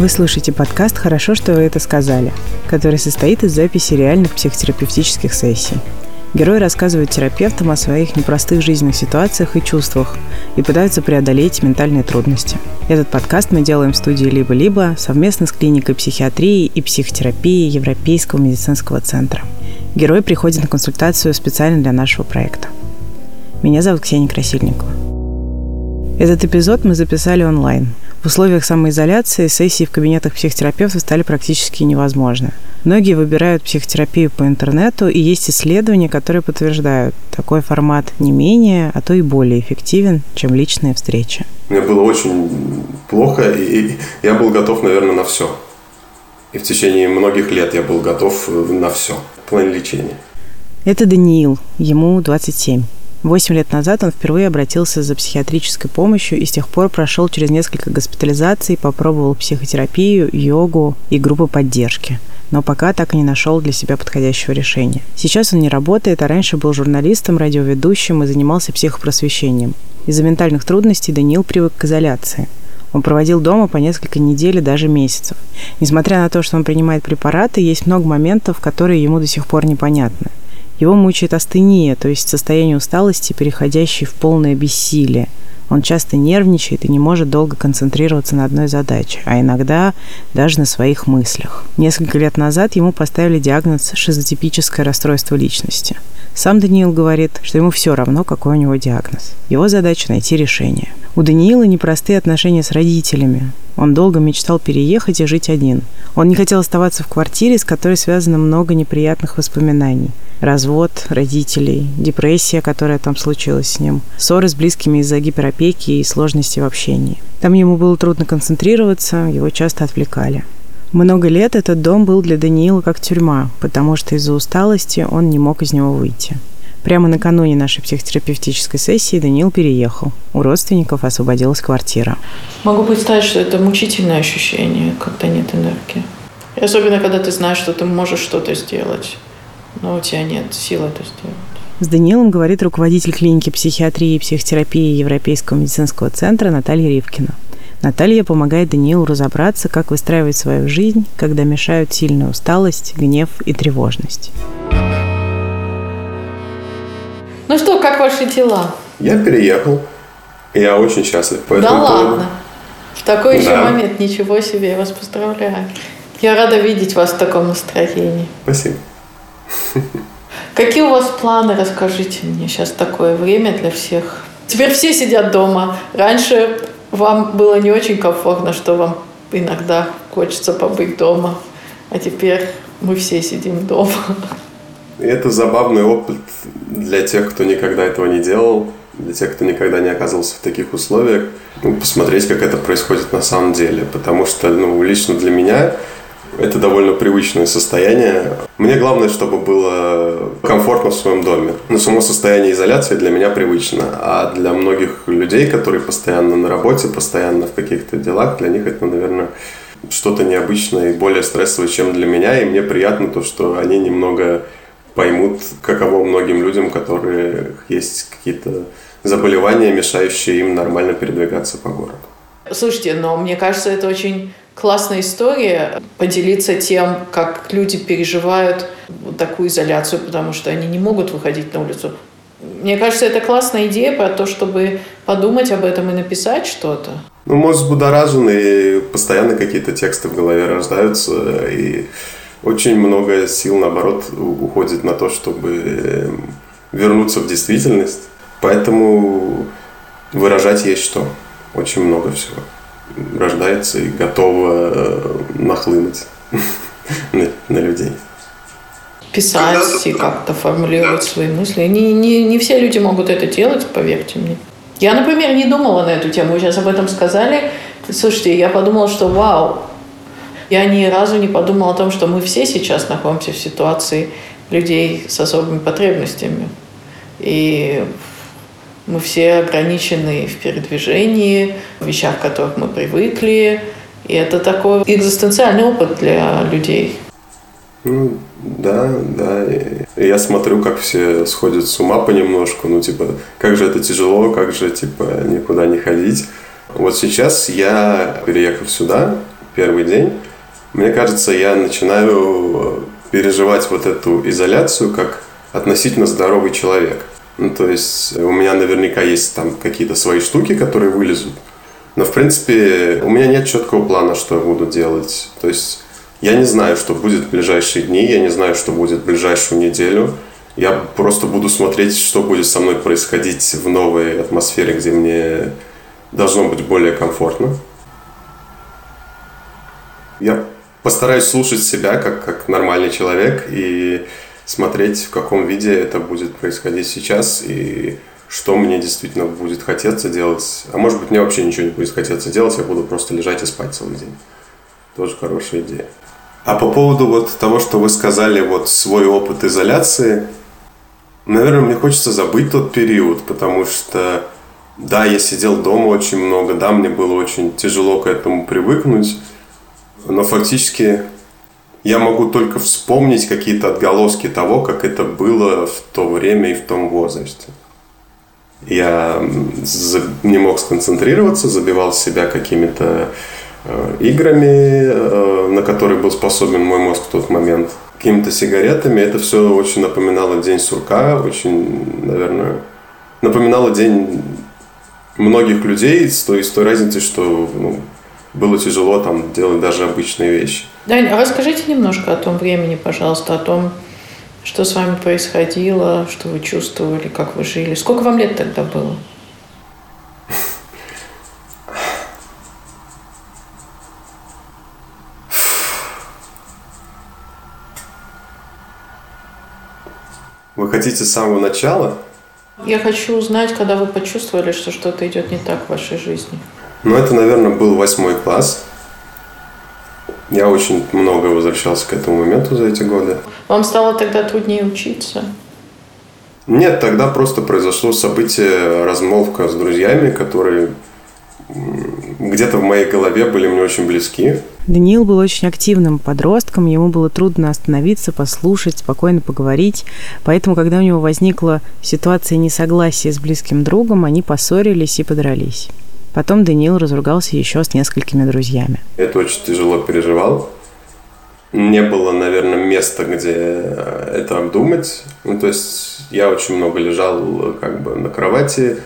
Вы слушаете подкаст «Хорошо, что вы это сказали», который состоит из записи реальных психотерапевтических сессий. Герои рассказывают терапевтам о своих непростых жизненных ситуациях и чувствах и пытаются преодолеть ментальные трудности. Этот подкаст мы делаем в студии «Либо-либо» совместно с клиникой психиатрии и психотерапии Европейского медицинского центра. Герой приходит на консультацию специально для нашего проекта. Меня зовут Ксения Красильникова. Этот эпизод мы записали онлайн. В условиях самоизоляции сессии в кабинетах психотерапевтов стали практически невозможны. Многие выбирают психотерапию по интернету, и есть исследования, которые подтверждают, такой формат не менее, а то и более эффективен, чем личные встречи. Мне было очень плохо, и я был готов, наверное, на все. И в течение многих лет я был готов на все в плане лечения. Это Даниил, ему 27. Восемь лет назад он впервые обратился за психиатрической помощью и с тех пор прошел через несколько госпитализаций, попробовал психотерапию, йогу и группы поддержки но пока так и не нашел для себя подходящего решения. Сейчас он не работает, а раньше был журналистом, радиоведущим и занимался психопросвещением. Из-за ментальных трудностей Даниил привык к изоляции. Он проводил дома по несколько недель и даже месяцев. Несмотря на то, что он принимает препараты, есть много моментов, которые ему до сих пор непонятны. Его мучает астения, то есть состояние усталости, переходящее в полное бессилие. Он часто нервничает и не может долго концентрироваться на одной задаче, а иногда даже на своих мыслях. Несколько лет назад ему поставили диагноз шизотипическое расстройство личности. Сам Даниил говорит, что ему все равно, какой у него диагноз. Его задача – найти решение. У Даниила непростые отношения с родителями. Он долго мечтал переехать и жить один. Он не хотел оставаться в квартире, с которой связано много неприятных воспоминаний. Развод родителей, депрессия, которая там случилась с ним, ссоры с близкими из-за гиперопеки и сложности в общении. Там ему было трудно концентрироваться, его часто отвлекали. Много лет этот дом был для Даниила как тюрьма, потому что из-за усталости он не мог из него выйти. Прямо накануне нашей психотерапевтической сессии Даниил переехал. У родственников освободилась квартира. Могу представить, что это мучительное ощущение, когда нет энергии. И особенно, когда ты знаешь, что ты можешь что-то сделать, но у тебя нет сил это сделать. С Даниилом говорит руководитель клиники психиатрии и психотерапии Европейского медицинского центра Наталья Ривкина. Наталья помогает Даниилу разобраться, как выстраивать свою жизнь, когда мешают сильная усталость, гнев и тревожность. Ну что, как ваши дела? Я переехал. Я очень счастлив по этому Да ладно. В такой да. еще момент. Ничего себе, я вас поздравляю. Я рада видеть вас в таком настроении. Спасибо. Какие у вас планы, расскажите мне. Сейчас такое время для всех. Теперь все сидят дома. Раньше вам было не очень комфортно, что вам иногда хочется побыть дома. А теперь мы все сидим дома. Это забавный опыт для тех, кто никогда этого не делал, для тех, кто никогда не оказывался в таких условиях, ну, посмотреть, как это происходит на самом деле. Потому что, ну, лично для меня это довольно привычное состояние. Мне главное, чтобы было комфортно в своем доме. Но само состояние изоляции для меня привычно. А для многих людей, которые постоянно на работе, постоянно в каких-то делах, для них это, наверное, что-то необычное и более стрессовое, чем для меня. И мне приятно то, что они немного поймут, каково многим людям, у которых есть какие-то заболевания, мешающие им нормально передвигаться по городу. Слушайте, но мне кажется, это очень классная история поделиться тем, как люди переживают такую изоляцию, потому что они не могут выходить на улицу. Мне кажется, это классная идея про то, чтобы подумать об этом и написать что-то. Ну, мозг будоражен, и постоянно какие-то тексты в голове рождаются, и очень много сил, наоборот, уходит на то, чтобы эм, вернуться в действительность. Поэтому выражать есть что. Очень много всего рождается и готово э, нахлынуть на, на людей. Писать и как-то формулировать свои мысли. Не, не, не все люди могут это делать, поверьте мне. Я, например, не думала на эту тему. Вы сейчас об этом сказали. Слушайте, я подумала, что вау, я ни разу не подумала о том, что мы все сейчас находимся в ситуации людей с особыми потребностями. И мы все ограничены в передвижении, в вещах, к которых мы привыкли. И это такой экзистенциальный опыт для людей. Ну, да, да. Я смотрю, как все сходят с ума понемножку. Ну, типа, как же это тяжело, как же, типа, никуда не ходить. Вот сейчас я, переехав сюда, первый день, мне кажется, я начинаю переживать вот эту изоляцию как относительно здоровый человек. Ну, то есть у меня наверняка есть там какие-то свои штуки, которые вылезут. Но, в принципе, у меня нет четкого плана, что я буду делать. То есть я не знаю, что будет в ближайшие дни, я не знаю, что будет в ближайшую неделю. Я просто буду смотреть, что будет со мной происходить в новой атмосфере, где мне должно быть более комфортно. Я постараюсь слушать себя как, как нормальный человек и смотреть, в каком виде это будет происходить сейчас и что мне действительно будет хотеться делать. А может быть, мне вообще ничего не будет хотеться делать, я буду просто лежать и спать целый день. Тоже хорошая идея. А по поводу вот того, что вы сказали, вот свой опыт изоляции, наверное, мне хочется забыть тот период, потому что, да, я сидел дома очень много, да, мне было очень тяжело к этому привыкнуть, но фактически я могу только вспомнить какие-то отголоски того, как это было в то время и в том возрасте. Я не мог сконцентрироваться, забивал себя какими-то э, играми, э, на которые был способен мой мозг в тот момент. Какими-то сигаретами. Это все очень напоминало день сурка, очень, наверное, напоминало день многих людей с той, с той разницей, что ну, было тяжело там делать даже обычные вещи. Дань, а расскажите немножко о том времени, пожалуйста, о том, что с вами происходило, что вы чувствовали, как вы жили. Сколько вам лет тогда было? Вы хотите с самого начала? Я хочу узнать, когда вы почувствовали, что что-то идет не так в вашей жизни. Ну, это, наверное, был восьмой класс. Я очень много возвращался к этому моменту за эти годы. Вам стало тогда труднее учиться? Нет, тогда просто произошло событие, размолвка с друзьями, которые где-то в моей голове были мне очень близки. Даниил был очень активным подростком, ему было трудно остановиться, послушать, спокойно поговорить. Поэтому, когда у него возникла ситуация несогласия с близким другом, они поссорились и подрались. Потом Даниил разругался еще с несколькими друзьями. Это очень тяжело переживал. Не было, наверное, места, где это обдумать. Ну, то есть я очень много лежал как бы на кровати.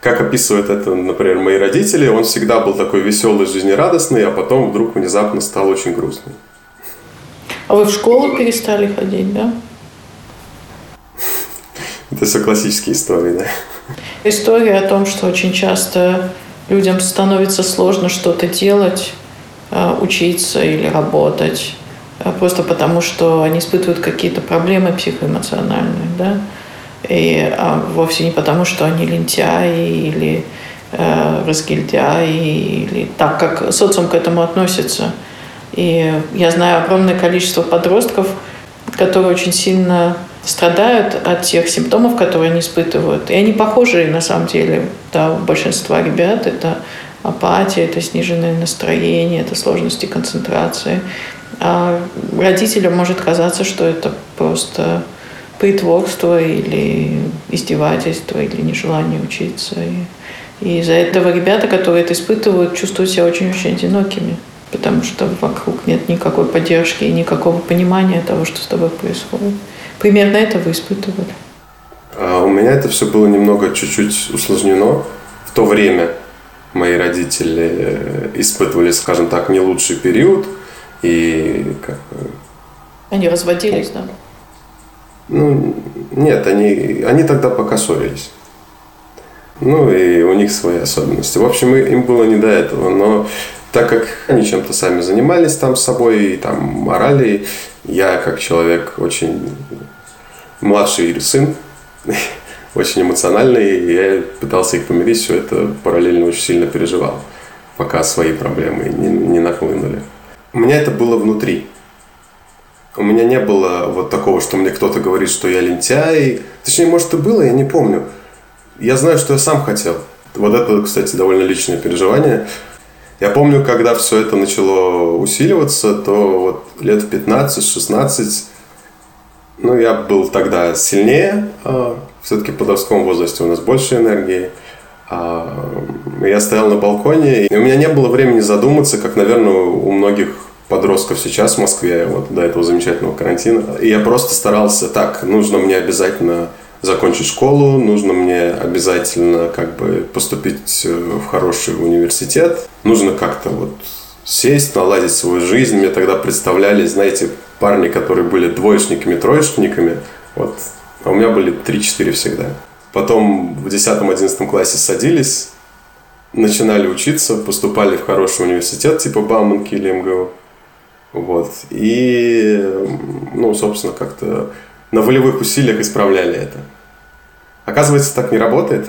Как описывают это, например, мои родители, он всегда был такой веселый, жизнерадостный, а потом вдруг внезапно стал очень грустный. А вы в школу перестали ходить, да? Это все классические истории, да? История о том, что очень часто людям становится сложно что-то делать, э, учиться или работать, э, просто потому что они испытывают какие-то проблемы психоэмоциональные, да, и а вовсе не потому, что они лентяи или э, разгильдяи, или так, как социум к этому относится. И я знаю огромное количество подростков, которые очень сильно страдают от тех симптомов, которые они испытывают. И они похожи на самом деле да, у большинства ребят. Это апатия, это сниженное настроение, это сложности концентрации. А родителям может казаться, что это просто притворство или издевательство или нежелание учиться. И, из-за этого ребята, которые это испытывают, чувствуют себя очень-очень одинокими потому что вокруг нет никакой поддержки и никакого понимания того, что с тобой происходит. Примерно это вы испытывали? А у меня это все было немного чуть-чуть усложнено. В то время мои родители э, испытывали, скажем так, не лучший период. И как Они разводились, да? Ну, нет, они, они тогда пока ссорились. Ну, и у них свои особенности. В общем, им было не до этого. Но так как они чем-то сами занимались там с собой, и там морали, я как человек очень младший сын, очень эмоциональный, и я пытался их помирить, все это параллельно очень сильно переживал, пока свои проблемы не, не нахлынули. У меня это было внутри. У меня не было вот такого, что мне кто-то говорит, что я лентяй. Точнее, может, и было, я не помню. Я знаю, что я сам хотел. Вот это, кстати, довольно личное переживание – я помню, когда все это начало усиливаться, то вот лет в 15-16, ну, я был тогда сильнее, а все-таки в подростковом возрасте у нас больше энергии. А, я стоял на балконе, и у меня не было времени задуматься, как, наверное, у многих подростков сейчас в Москве, вот до этого замечательного карантина. И я просто старался, так, нужно мне обязательно закончить школу, нужно мне обязательно как бы поступить э, в хороший университет, нужно как-то вот сесть, наладить свою жизнь. Мне тогда представляли, знаете, парни, которые были двоечниками, троечниками, вот, а у меня были 3-4 всегда. Потом в 10-11 классе садились, начинали учиться, поступали в хороший университет, типа Бауманки или МГУ. Вот. И, ну, собственно, как-то на волевых усилиях исправляли это. Оказывается, так не работает.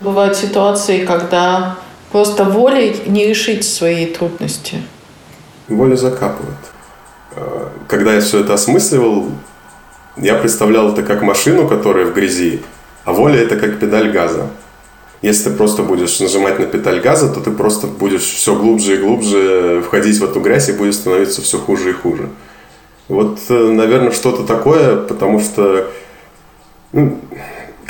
Бывают ситуации, когда просто волей не решить свои трудности. Воля закапывает. А, когда я все это осмысливал, я представлял это как машину, которая в грязи, а воля это как педаль газа. Если ты просто будешь нажимать на педаль газа, то ты просто будешь все глубже и глубже входить в эту грязь и будет становиться все хуже и хуже. Вот, э, наверное, что-то такое, потому что ну,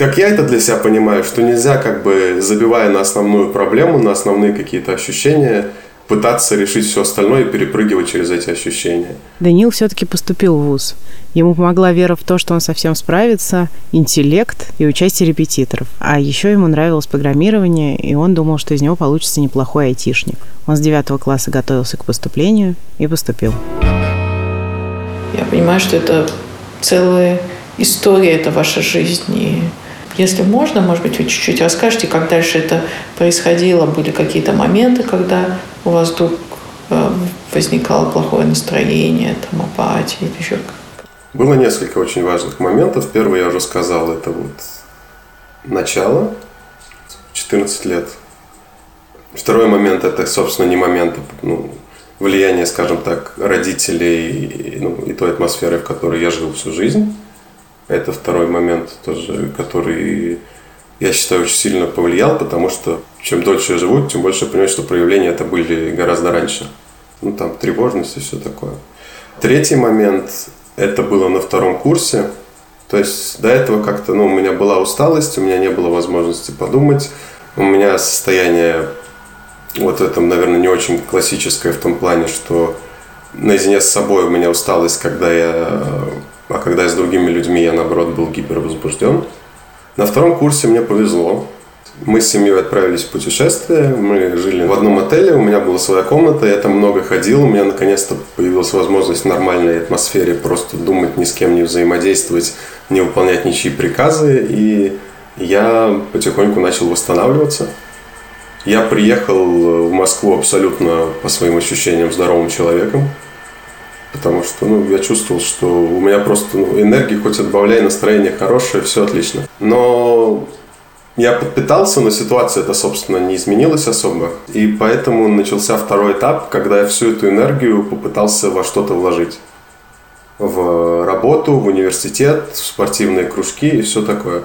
как я это для себя понимаю, что нельзя как бы забивая на основную проблему, на основные какие-то ощущения, пытаться решить все остальное и перепрыгивать через эти ощущения. Данил все-таки поступил в ВУЗ. Ему помогла вера в то, что он совсем справится, интеллект и участие репетиторов. А еще ему нравилось программирование, и он думал, что из него получится неплохой айтишник. Он с девятого класса готовился к поступлению и поступил. Я понимаю, что это целая история, это ваша жизнь. И если можно, может быть, вы чуть-чуть расскажете, как дальше это происходило, были какие-то моменты, когда у вас вдруг э, возникало плохое настроение, там, апатия или еще Было несколько очень важных моментов. Первый я уже сказал, это вот начало, 14 лет. Второй момент, это, собственно, не момент, ну, влияние, скажем так, родителей ну, и той атмосферы, в которой я жил всю жизнь. Это второй момент тоже, который, я считаю, очень сильно повлиял, потому что чем дольше я живу, тем больше я понимаю, что проявления это были гораздо раньше. Ну, там, тревожность и все такое. Третий момент, это было на втором курсе. То есть до этого как-то, ну, у меня была усталость, у меня не было возможности подумать. У меня состояние вот в этом, наверное, не очень классическое в том плане, что наедине с собой у меня усталость, когда я а когда с другими людьми, я, наоборот, был гипервозбужден. На втором курсе мне повезло. Мы с семьей отправились в путешествие, мы жили в одном отеле, у меня была своя комната, я там много ходил, у меня наконец-то появилась возможность в нормальной атмосфере просто думать, ни с кем не взаимодействовать, не выполнять ничьи приказы, и я потихоньку начал восстанавливаться. Я приехал в Москву абсолютно, по своим ощущениям, здоровым человеком. Потому что ну, я чувствовал, что у меня просто ну, энергии хоть отбавляй, настроение хорошее, все отлично. Но я подпитался, но ситуация это, собственно, не изменилась особо. И поэтому начался второй этап, когда я всю эту энергию попытался во что-то вложить. В работу, в университет, в спортивные кружки и все такое.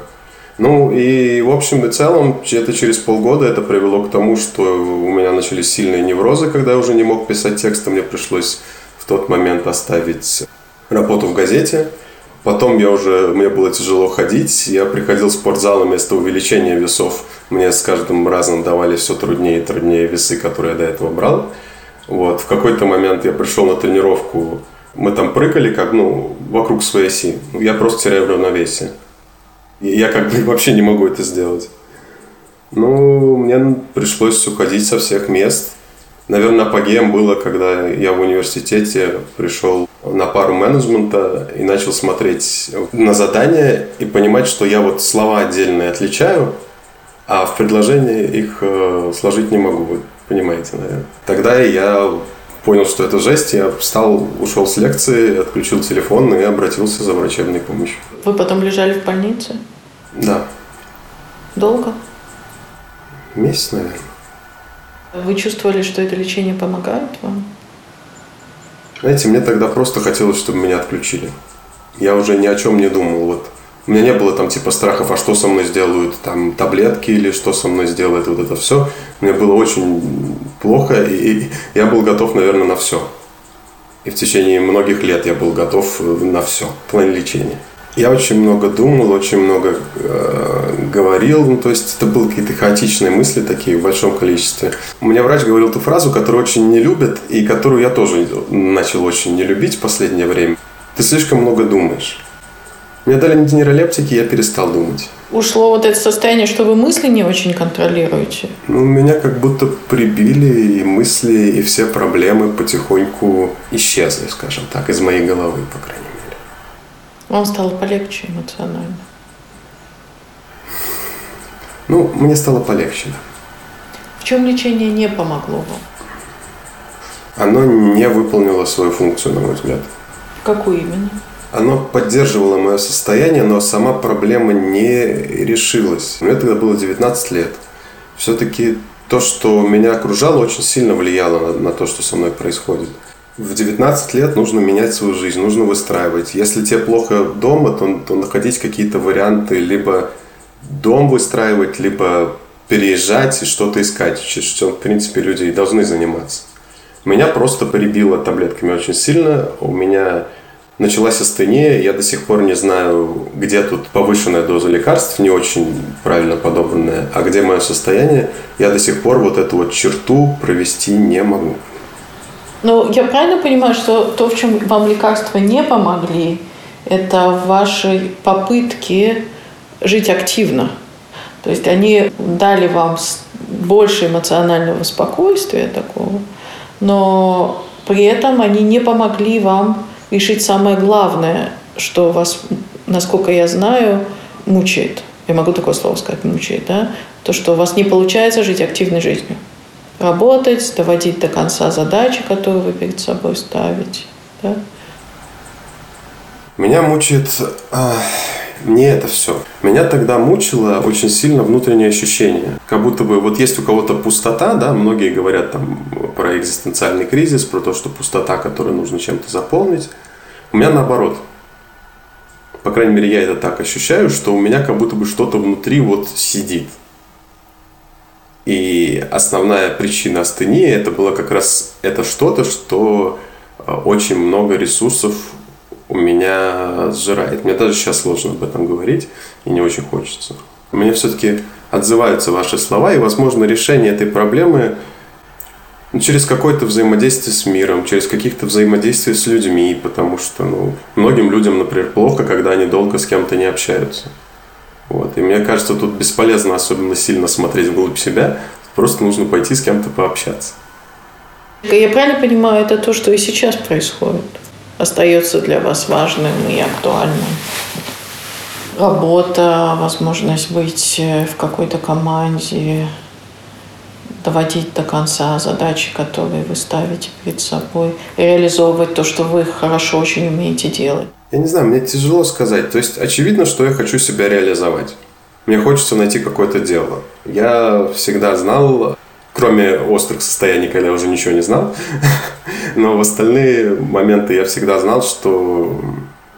Ну и в общем и целом, это через полгода это привело к тому, что у меня начались сильные неврозы, когда я уже не мог писать тексты, мне пришлось тот момент оставить работу в газете. Потом я уже, мне было тяжело ходить, я приходил в спортзал, вместо увеличения весов мне с каждым разом давали все труднее и труднее весы, которые я до этого брал. Вот. В какой-то момент я пришел на тренировку, мы там прыгали как, ну, вокруг своей оси. Я просто теряю равновесие. И я как бы вообще не могу это сделать. Ну, мне пришлось уходить со всех мест. Наверное, апогеем было, когда я в университете пришел на пару менеджмента и начал смотреть на задания и понимать, что я вот слова отдельные отличаю, а в предложении их э, сложить не могу, вы понимаете, наверное. Тогда я понял, что это жесть, я встал, ушел с лекции, отключил телефон и обратился за врачебной помощью. Вы потом лежали в больнице? Да. Долго? Месяц, наверное. Вы чувствовали, что это лечение помогает вам? Знаете, мне тогда просто хотелось, чтобы меня отключили. Я уже ни о чем не думал. Вот. У меня не было там типа страхов, а что со мной сделают там таблетки или что со мной сделает вот это все. Мне было очень плохо, и я был готов, наверное, на все. И в течение многих лет я был готов на все в плане лечения. Я очень много думал, очень много э, говорил. Ну, то есть это были какие-то хаотичные мысли такие в большом количестве. Мне врач говорил ту фразу, которую очень не любят и которую я тоже начал очень не любить в последнее время. Ты слишком много думаешь. Мне дали нейролептики, я перестал думать. Ушло вот это состояние, что вы мысли не очень контролируете? Ну, меня как будто прибили, и мысли, и все проблемы потихоньку исчезли, скажем так, из моей головы, по крайней мере. Вам стало полегче эмоционально? Ну, мне стало полегче. В чем лечение не помогло вам? Оно не выполнило свою функцию, на мой взгляд. Какую именно? Оно поддерживало мое состояние, но сама проблема не решилась. Мне тогда было 19 лет. Все-таки то, что меня окружало, очень сильно влияло на, на то, что со мной происходит. В 19 лет нужно менять свою жизнь, нужно выстраивать. Если тебе плохо дома, то, то находить какие-то варианты, либо дом выстраивать, либо переезжать и что-то искать, чем, в принципе, люди и должны заниматься. Меня просто прибило таблетками очень сильно. У меня началась астения. Я до сих пор не знаю, где тут повышенная доза лекарств, не очень правильно подобранная, а где мое состояние. Я до сих пор вот эту вот черту провести не могу. Ну, я правильно понимаю, что то, в чем вам лекарства не помогли, это ваши попытки жить активно. То есть они дали вам больше эмоционального спокойствия такого, но при этом они не помогли вам решить самое главное, что вас, насколько я знаю, мучает. Я могу такое слово сказать, мучает, да? То, что у вас не получается жить активной жизнью работать, доводить до конца задачи, которые вы перед собой ставите. Да? Меня мучает а, не это все. Меня тогда мучило очень сильно внутреннее ощущение. Как будто бы вот есть у кого-то пустота, да, многие говорят там про экзистенциальный кризис, про то, что пустота, которую нужно чем-то заполнить. У меня наоборот. По крайней мере, я это так ощущаю, что у меня как будто бы что-то внутри вот сидит. И основная причина астении это было как раз это что-то, что э, очень много ресурсов у меня сжирает. Мне даже сейчас сложно об этом говорить и не очень хочется. Мне все-таки отзываются ваши слова, и, возможно, решение этой проблемы ну, через какое-то взаимодействие с миром, через каких-то взаимодействия с людьми, потому что ну, многим людям, например, плохо, когда они долго с кем-то не общаются. Вот. И мне кажется, тут бесполезно особенно сильно смотреть вглубь себя, просто нужно пойти с кем-то пообщаться. Я правильно понимаю, это то, что и сейчас происходит? Остается для вас важным и актуальным? Работа, возможность быть в какой-то команде, доводить до конца задачи, которые вы ставите перед собой, реализовывать то, что вы хорошо очень умеете делать. Я не знаю, мне тяжело сказать. То есть очевидно, что я хочу себя реализовать. Мне хочется найти какое-то дело. Я всегда знал, кроме острых состояний, когда я уже ничего не знал, но в остальные моменты я всегда знал, что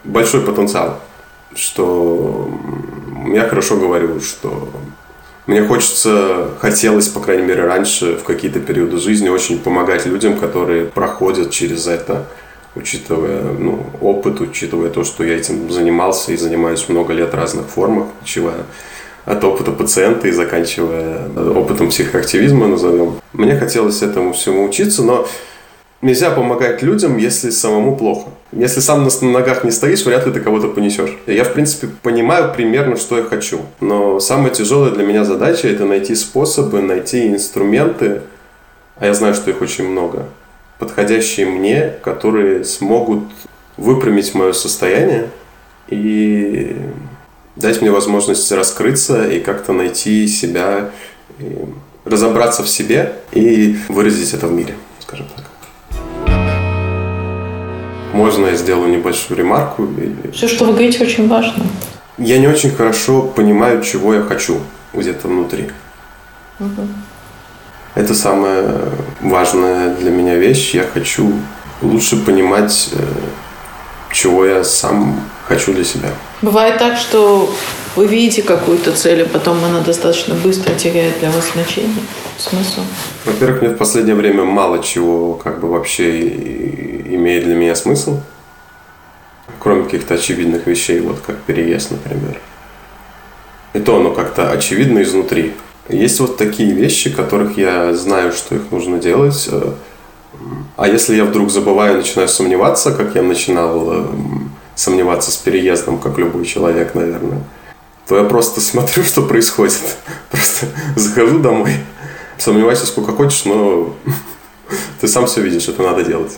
большой потенциал, что я хорошо говорю, что мне хочется, хотелось, по крайней мере, раньше, в какие-то периоды жизни, очень помогать людям, которые проходят через это, учитывая ну, опыт, учитывая то, что я этим занимался и занимаюсь много лет в разных формах, начиная от опыта пациента и заканчивая опытом психоактивизма, назовем. Мне хотелось этому всему учиться, но нельзя помогать людям, если самому плохо. Если сам на ногах не стоишь, вряд ли ты кого-то понесешь. Я, в принципе, понимаю примерно, что я хочу. Но самая тяжелая для меня задача – это найти способы, найти инструменты, а я знаю, что их очень много, подходящие мне, которые смогут выпрямить мое состояние и дать мне возможность раскрыться и как-то найти себя, разобраться в себе и выразить это в мире, скажем так. Можно я сделаю небольшую ремарку? Все, что вы говорите, очень важно. Я не очень хорошо понимаю, чего я хочу где-то внутри. Угу. Это самая важная для меня вещь. Я хочу лучше понимать, э, чего я сам хочу для себя. Бывает так, что вы видите какую-то цель, а потом она достаточно быстро теряет для вас значение, смысл? Во-первых, мне в последнее время мало чего как бы вообще имеет для меня смысл. Кроме каких-то очевидных вещей, вот как переезд, например. И то оно как-то очевидно изнутри. Есть вот такие вещи, которых я знаю, что их нужно делать. А если я вдруг забываю, начинаю сомневаться, как я начинал э, сомневаться с переездом, как любой человек, наверное, то я просто смотрю, что происходит. Просто захожу домой, сомневайся сколько хочешь, но ты сам все видишь, это надо делать.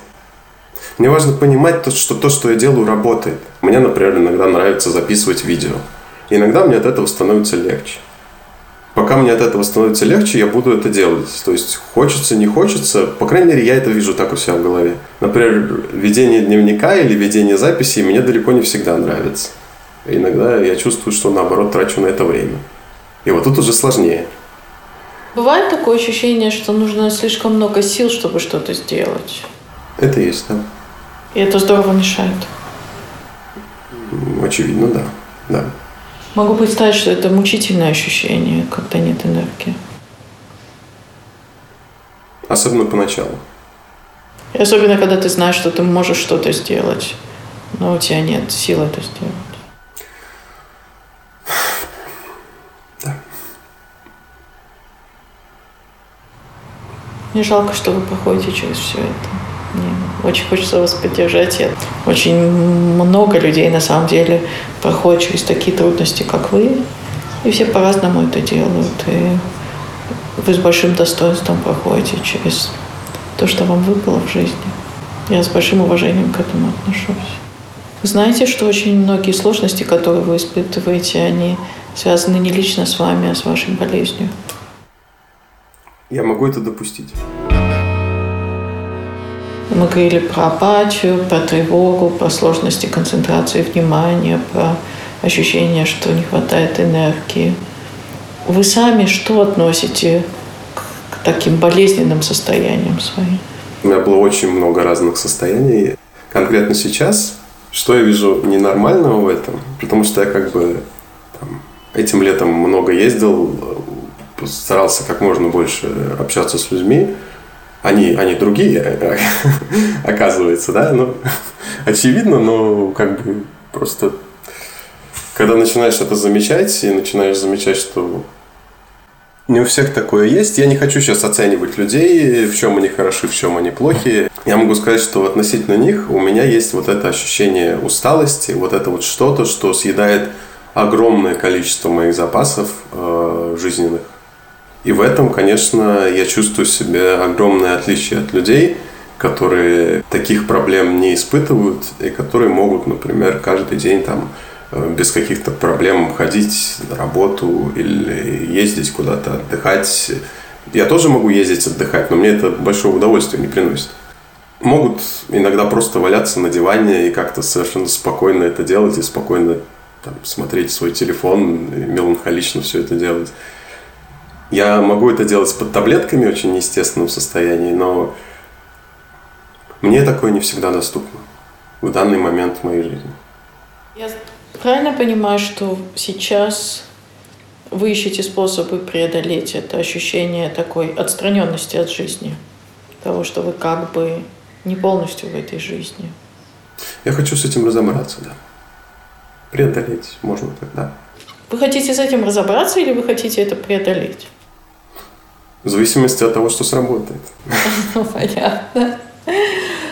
Мне важно понимать, что то, что я делаю, работает. Мне, например, иногда нравится записывать видео. Иногда мне от этого становится легче. Пока мне от этого становится легче, я буду это делать. То есть хочется, не хочется, по крайней мере, я это вижу так у себя в голове. Например, ведение дневника или ведение записей мне далеко не всегда нравится. Иногда я чувствую, что наоборот трачу на это время. И вот тут уже сложнее. Бывает такое ощущение, что нужно слишком много сил, чтобы что-то сделать. Это есть, да. И это здорово мешает. Очевидно, да. да. Могу представить, что это мучительное ощущение, когда нет энергии. Особенно поначалу. И особенно, когда ты знаешь, что ты можешь что-то сделать, но у тебя нет сил это сделать. Мне жалко, что вы проходите через все это. Мне очень хочется вас поддержать. Я, очень много людей на самом деле проходят через такие трудности, как вы. И все по-разному это делают. И вы с большим достоинством проходите через то, что вам выпало в жизни. Я с большим уважением к этому отношусь. Вы знаете, что очень многие сложности, которые вы испытываете, они связаны не лично с вами, а с вашей болезнью. Я могу это допустить. Мы говорили про апатию, про тревогу, про сложности концентрации внимания, про ощущение, что не хватает энергии. Вы сами что относите к таким болезненным состояниям своим? У меня было очень много разных состояний. Конкретно сейчас, что я вижу ненормального в этом? Потому что я как бы там, этим летом много ездил, старался как можно больше общаться с людьми. Они, они другие, оказывается, да, ну, очевидно, но как бы просто когда начинаешь это замечать и начинаешь замечать, что не у всех такое есть. Я не хочу сейчас оценивать людей, в чем они хороши, в чем они плохи. Я могу сказать, что относительно них у меня есть вот это ощущение усталости, вот это вот что-то, что съедает огромное количество моих запасов э, жизненных. И в этом, конечно, я чувствую себе огромное отличие от людей, которые таких проблем не испытывают и которые могут, например, каждый день там э, без каких-то проблем ходить на работу или ездить куда-то отдыхать. Я тоже могу ездить отдыхать, но мне это большое удовольствие не приносит. Могут иногда просто валяться на диване и как-то совершенно спокойно это делать и спокойно там, смотреть свой телефон и меланхолично все это делать. Я могу это делать под таблетками в очень неестественном состоянии, но мне такое не всегда доступно в данный момент в моей жизни. Я правильно понимаю, что сейчас вы ищете способы преодолеть это ощущение такой отстраненности от жизни, того, что вы как бы не полностью в этой жизни? Я хочу с этим разобраться, да. Преодолеть можно тогда. Вы хотите с этим разобраться или вы хотите это преодолеть? В зависимости от того, что сработает. Ну, понятно.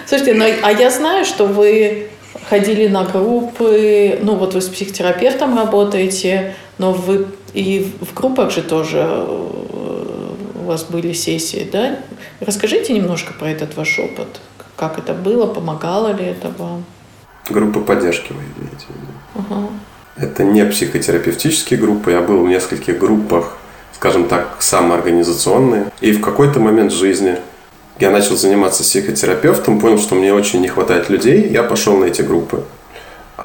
Слушайте, ну, а я знаю, что вы ходили на группы, ну вот вы с психотерапевтом работаете, но вы и в группах же тоже э, у вас были сессии, да? Расскажите немножко про этот ваш опыт. Как это было, помогало ли это вам? Группа поддержки вы имеете в виду? Угу. Это не психотерапевтические группы. Я был в нескольких группах скажем так, самоорганизационные. И в какой-то момент жизни я начал заниматься психотерапевтом, понял, что мне очень не хватает людей, я пошел на эти группы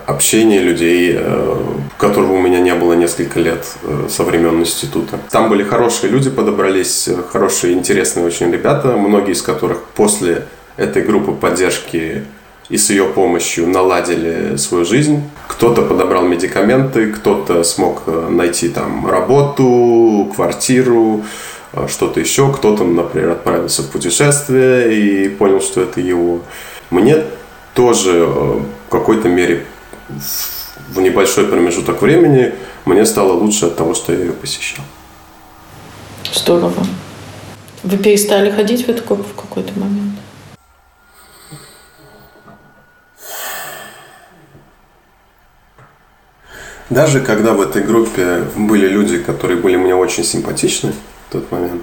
общения людей, э, которого у меня не было несколько лет э, со времен института. Там были хорошие люди, подобрались, э, хорошие, интересные очень ребята, многие из которых после этой группы поддержки и с ее помощью наладили свою жизнь. Кто-то подобрал медикаменты, кто-то смог э, найти там работу, квартиру, э, что-то еще. Кто-то, например, отправился в путешествие и понял, что это его. Мне тоже в какой-то мере в небольшой промежуток времени мне стало лучше от того, что я ее посещал. Здорово. Вы перестали ходить в эту группу в какой-то момент? Даже когда в этой группе были люди, которые были мне очень симпатичны в тот момент,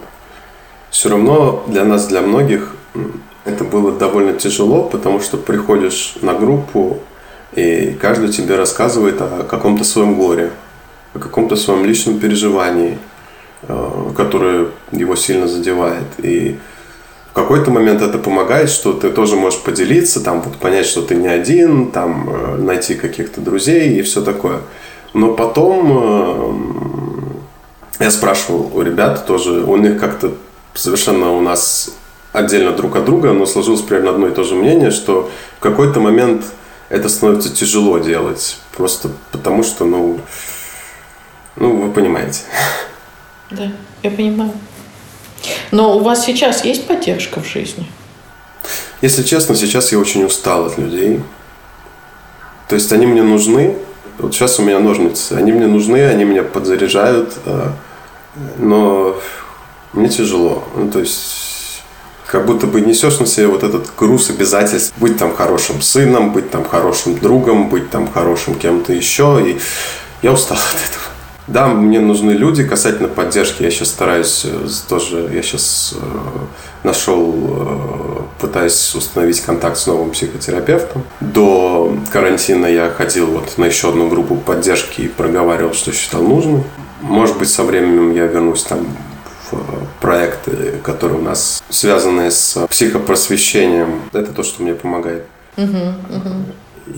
все равно для нас, для многих, это было довольно тяжело, потому что приходишь на группу, и каждый тебе рассказывает о каком-то своем горе, о каком-то своем личном переживании, э, которое его сильно задевает. И в какой-то момент это помогает, что ты тоже можешь поделиться, там вот понять, что ты не один, там э, найти каких-то друзей и все такое. Но потом э, я спрашивал у ребят тоже, у них как-то совершенно у нас отдельно друг от друга, но сложилось примерно одно и то же мнение, что в какой-то момент это становится тяжело делать. Просто потому что, ну, ну, вы понимаете. Да, я понимаю. Но у вас сейчас есть поддержка в жизни? Если честно, сейчас я очень устал от людей. То есть они мне нужны. Вот сейчас у меня ножницы. Они мне нужны, они меня подзаряжают. А, но мне тяжело. Ну, то есть как будто бы несешь на себе вот этот груз обязательств быть там хорошим сыном, быть там хорошим другом, быть там хорошим кем-то еще. И я устал от этого. Да, мне нужны люди касательно поддержки. Я сейчас стараюсь э, тоже, я сейчас э, нашел, э, пытаюсь установить контакт с новым психотерапевтом. До карантина я ходил вот на еще одну группу поддержки и проговаривал, что считал нужным. Может быть, со временем я вернусь там в проекты, которые у нас связаны с психопросвещением. Это то, что мне помогает.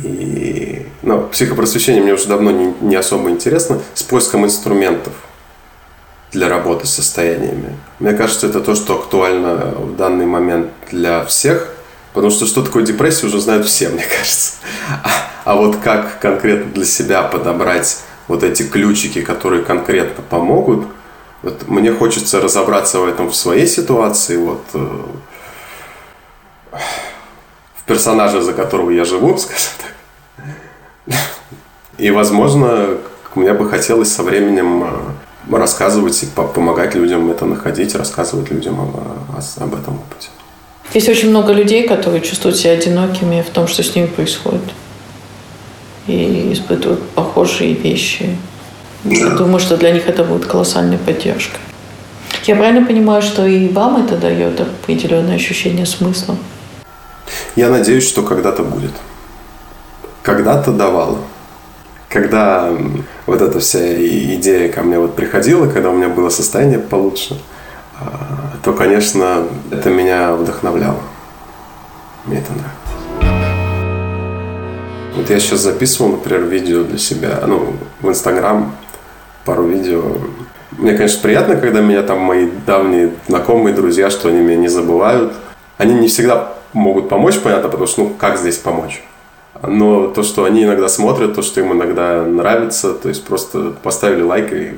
И ну, психопросвещение мне уже давно не, не особо интересно с поиском инструментов для работы с состояниями. Мне кажется, это то, что актуально в данный момент для всех, потому что что такое депрессия уже знают все, мне кажется. А, а вот как конкретно для себя подобрать вот эти ключики, которые конкретно помогут, вот мне хочется разобраться в этом в своей ситуации, вот э, персонажа, за которого я живу, скажем так. И, возможно, мне бы хотелось со временем э, рассказывать и помогать людям это находить, рассказывать людям об, этом опыте. Есть очень много людей, которые чувствуют себя одинокими в том, что с ними происходит. И испытывают похожие вещи. Да. Я думаю, что для них это будет колоссальной поддержкой. Я правильно понимаю, что и вам это дает определенное ощущение смысла? Я надеюсь, что когда-то будет. Когда-то давала. Когда вот эта вся идея ко мне вот приходила, когда у меня было состояние получше, а, то, конечно, это меня вдохновляло. Мне это нравится. Вот я сейчас записывал, например, видео для себя, ну, в Инстаграм, пару видео. Мне, конечно, приятно, когда меня там мои давние знакомые, друзья, что они меня не забывают. Они не всегда могут помочь, понятно, потому что, ну, как здесь помочь? Но то, что они иногда смотрят, то, что им иногда нравится, то есть просто поставили лайк и...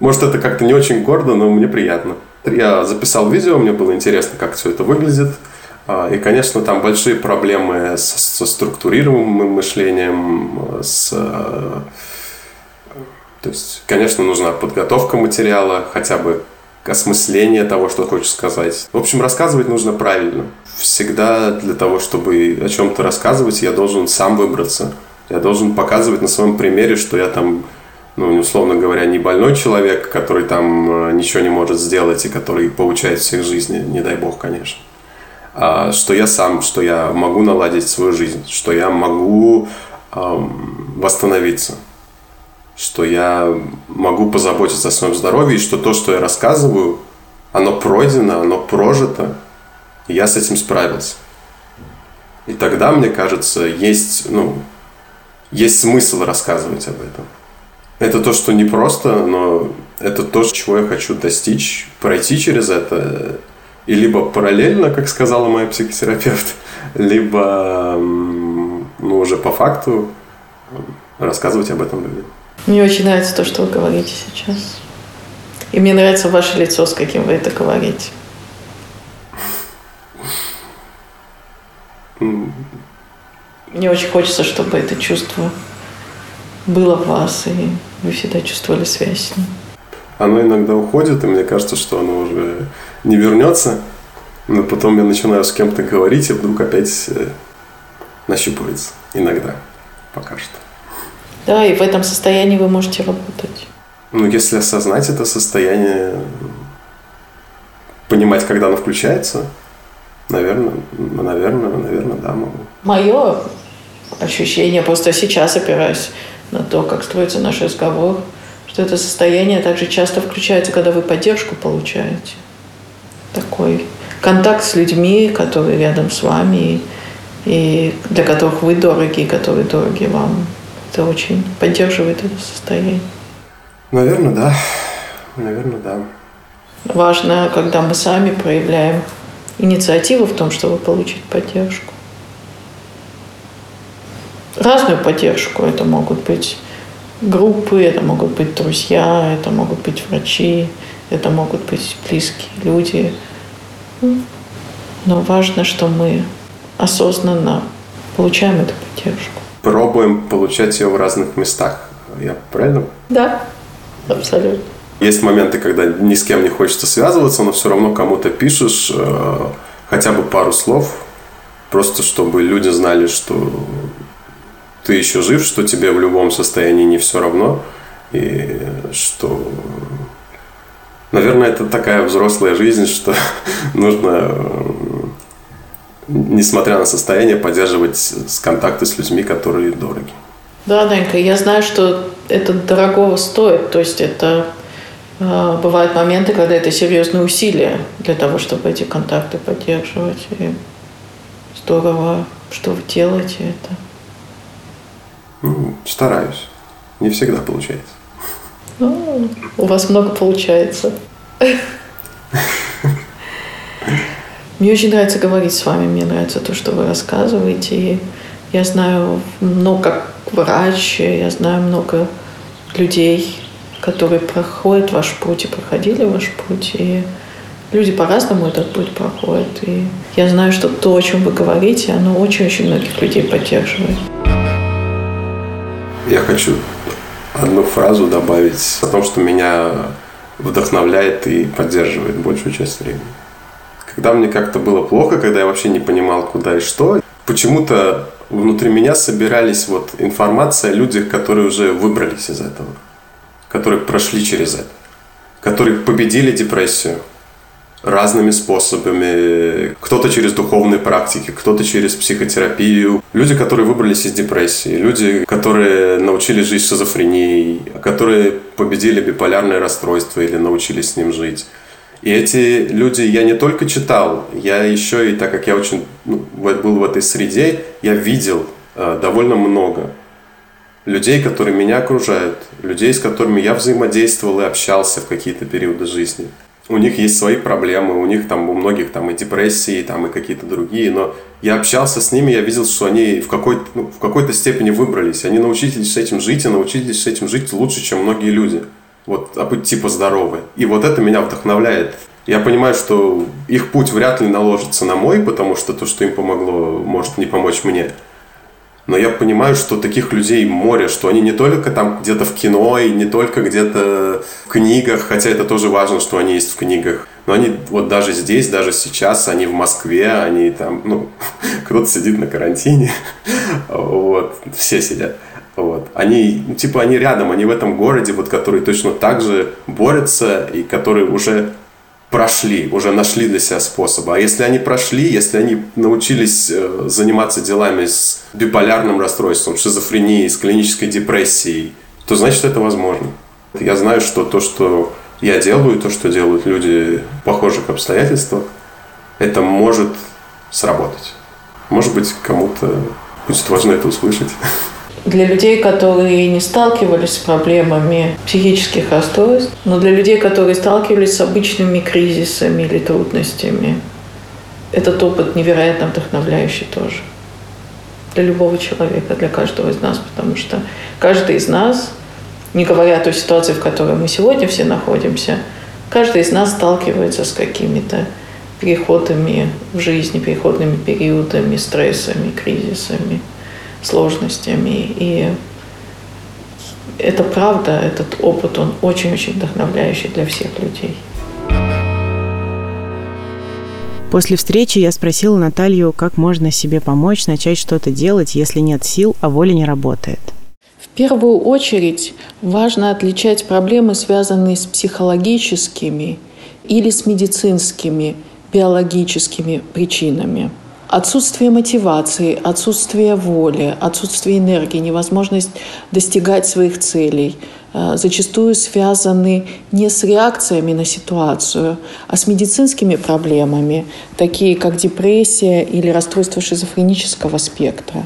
Может, это как-то не очень гордо, но мне приятно. Я записал видео, мне было интересно, как все это выглядит. А, и, конечно, там большие проблемы со, со структурированным мышлением, с... То есть, конечно, нужна подготовка материала, хотя бы осмысление того, что хочешь сказать. В общем, рассказывать нужно правильно. Всегда для того, чтобы о чем-то рассказывать, я должен сам выбраться. Я должен показывать на своем примере, что я там, ну, условно говоря, не больной человек, который там э, ничего не может сделать и который получает всех жизни, не дай бог, конечно. А что я сам, что я могу наладить свою жизнь, что я могу эм, восстановиться что я могу позаботиться о своем здоровье, и что то, что я рассказываю, оно пройдено, оно прожито, и я с этим справился. И тогда, мне кажется, есть, ну, есть смысл рассказывать об этом. Это то, что не просто, но это то, чего я хочу достичь, пройти через это. И либо параллельно, как сказала моя психотерапевт, либо ну, уже по факту рассказывать об этом людям. Мне очень нравится то, что вы говорите сейчас. И мне нравится ваше лицо, с каким вы это говорите. Мне очень хочется, чтобы это чувство было в вас, и вы всегда чувствовали связь с ним. Оно иногда уходит, и мне кажется, что оно уже не вернется. Но потом я начинаю с кем-то говорить, и вдруг опять э, нащупывается. Иногда. Пока что. Да, и в этом состоянии вы можете работать. Ну, если осознать это состояние, понимать, когда оно включается, наверное, наверное, наверное, да, могу. Мое ощущение, просто сейчас опираюсь на то, как строится наш разговор, что это состояние также часто включается, когда вы поддержку получаете. Такой контакт с людьми, которые рядом с вами, и для которых вы дороги, и которые дороги вам. Это очень поддерживает это состояние. Наверное, да. Наверное, да. Важно, когда мы сами проявляем инициативу в том, чтобы получить поддержку. Разную поддержку. Это могут быть группы, это могут быть друзья, это могут быть врачи, это могут быть близкие люди. Но важно, что мы осознанно получаем эту поддержку. Пробуем получать ее в разных местах. Я правильно? Да, абсолютно. Есть моменты, когда ни с кем не хочется связываться, но все равно кому-то пишешь э, хотя бы пару слов, просто чтобы люди знали, что ты еще жив, что тебе в любом состоянии не все равно, и что, наверное, это такая взрослая жизнь, что нужно, несмотря на состояние, поддерживать контакты с людьми, которые дороги. Да, Данька, я знаю, что это дорогого стоит, то есть это бывают моменты, когда это серьезные усилия для того, чтобы эти контакты поддерживать. И здорово, что вы делаете это. Ну, стараюсь. Не всегда получается. Ну, у вас много получается. Мне очень нравится говорить с вами, мне нравится то, что вы рассказываете. И я знаю много, как врач, я знаю много людей, которые проходят ваш путь и проходили ваш путь. И люди по-разному этот путь проходят. И я знаю, что то, о чем вы говорите, оно очень-очень многих людей поддерживает. Я хочу одну фразу добавить о том, что меня вдохновляет и поддерживает большую часть времени. Когда мне как-то было плохо, когда я вообще не понимал, куда и что, почему-то внутри меня собирались вот информация о людях, которые уже выбрались из этого, которые прошли через это, которые победили депрессию, разными способами. Кто-то через духовные практики, кто-то через психотерапию. Люди, которые выбрались из депрессии, люди, которые научились жить шизофренией, которые победили биполярное расстройство или научились с ним жить. И эти люди я не только читал, я еще и, так как я очень ну, был в этой среде, я видел э, довольно много людей, которые меня окружают, людей, с которыми я взаимодействовал и общался в какие-то периоды жизни у них есть свои проблемы, у них там у многих там и депрессии, там и какие-то другие, но я общался с ними, я видел, что они в какой-то, ну, в какой-то степени выбрались, они научились с этим жить и научились с этим жить лучше, чем многие люди. Вот, а быть типа здоровы. И вот это меня вдохновляет. Я понимаю, что их путь вряд ли наложится на мой, потому что то, что им помогло, может не помочь мне. Но я понимаю, что таких людей море, что они не только там где-то в кино и не только где-то в книгах, хотя это тоже важно, что они есть в книгах. Но они вот даже здесь, даже сейчас, они в Москве, они там, ну, кто-то сидит на карантине, вот, все сидят. Вот. Они, ну, типа, они рядом, они в этом городе, вот, которые точно так же борются и которые уже прошли, уже нашли для себя способы. А если они прошли, если они научились э, заниматься делами с биполярным расстройством, шизофренией, с клинической депрессией, то значит это возможно. Я знаю, что то, что я делаю, то, что делают люди похожих обстоятельствах, это может сработать. Может быть, кому-то будет важно это услышать. для людей, которые не сталкивались с проблемами психических расстройств, но для людей, которые сталкивались с обычными кризисами или трудностями, этот опыт невероятно вдохновляющий тоже. Для любого человека, для каждого из нас, потому что каждый из нас, не говоря о той ситуации, в которой мы сегодня все находимся, каждый из нас сталкивается с какими-то переходами в жизни, переходными периодами, стрессами, кризисами, сложностями. И это правда, этот опыт, он очень-очень вдохновляющий для всех людей. После встречи я спросила Наталью, как можно себе помочь начать что-то делать, если нет сил, а воля не работает. В первую очередь важно отличать проблемы, связанные с психологическими или с медицинскими, биологическими причинами – Отсутствие мотивации, отсутствие воли, отсутствие энергии, невозможность достигать своих целей э, зачастую связаны не с реакциями на ситуацию, а с медицинскими проблемами, такие как депрессия или расстройство шизофренического спектра.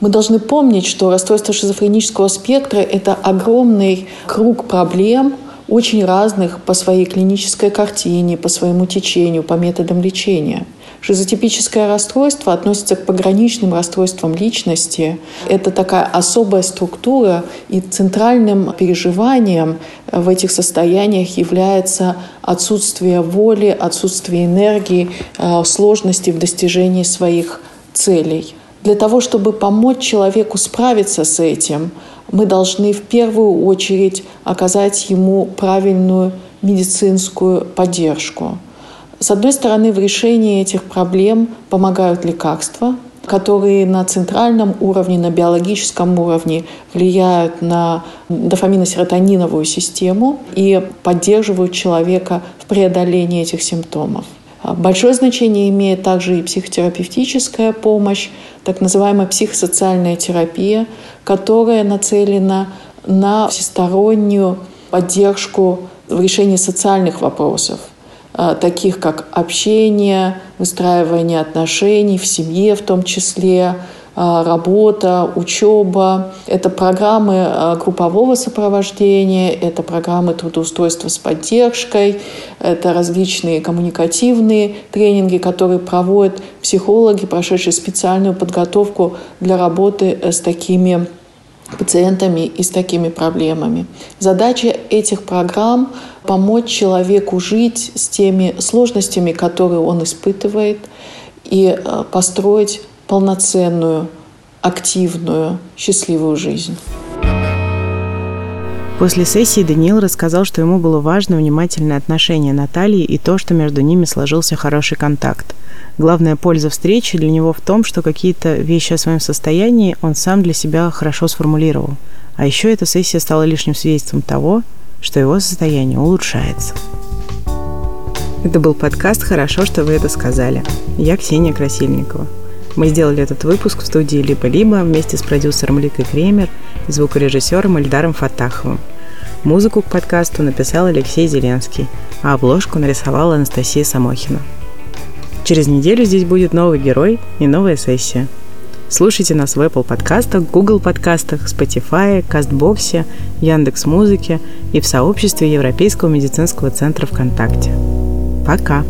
Мы должны помнить, что расстройство шизофренического спектра – это огромный круг проблем, очень разных по своей клинической картине, по своему течению, по методам лечения – Шизотипическое расстройство относится к пограничным расстройствам личности. Это такая особая структура, и центральным переживанием в этих состояниях является отсутствие воли, отсутствие энергии, э, сложности в достижении своих целей. Для того, чтобы помочь человеку справиться с этим, мы должны в первую очередь оказать ему правильную медицинскую поддержку. С одной стороны, в решении этих проблем помогают лекарства, которые на центральном уровне, на биологическом уровне влияют на дофамино-серотониновую систему и поддерживают человека в преодолении этих симптомов. Большое значение имеет также и психотерапевтическая помощь, так называемая психосоциальная терапия, которая нацелена на всестороннюю поддержку в решении социальных вопросов – таких как общение, выстраивание отношений в семье в том числе, э, работа, учеба. Это программы э, группового сопровождения, это программы трудоустройства с поддержкой, это различные коммуникативные тренинги, которые проводят психологи, прошедшие специальную подготовку для работы с такими пациентами и с такими проблемами. Задача этих программ – помочь человеку жить с теми сложностями, которые он испытывает, и э, построить полноценную, активную, счастливую жизнь. После сессии Даниил рассказал, что ему было важно внимательное отношение Натальи и то, что между ними сложился хороший контакт. Главная польза встречи для него в том, что какие-то вещи о своем состоянии он сам для себя хорошо сформулировал. А еще эта сессия стала лишним свидетельством того, что его состояние улучшается. Это был подкаст «Хорошо, что вы это сказали». Я Ксения Красильникова. Мы сделали этот выпуск в студии «Либо-либо» вместе с продюсером Ликой Кремер звукорежиссером Эльдаром Фатаховым. Музыку к подкасту написал Алексей Зеленский, а обложку нарисовала Анастасия Самохина. Через неделю здесь будет новый герой и новая сессия. Слушайте нас в Apple подкастах, Google подкастах, Spotify, Кастбоксе, Яндекс Музыке и в сообществе Европейского медицинского центра ВКонтакте. Пока!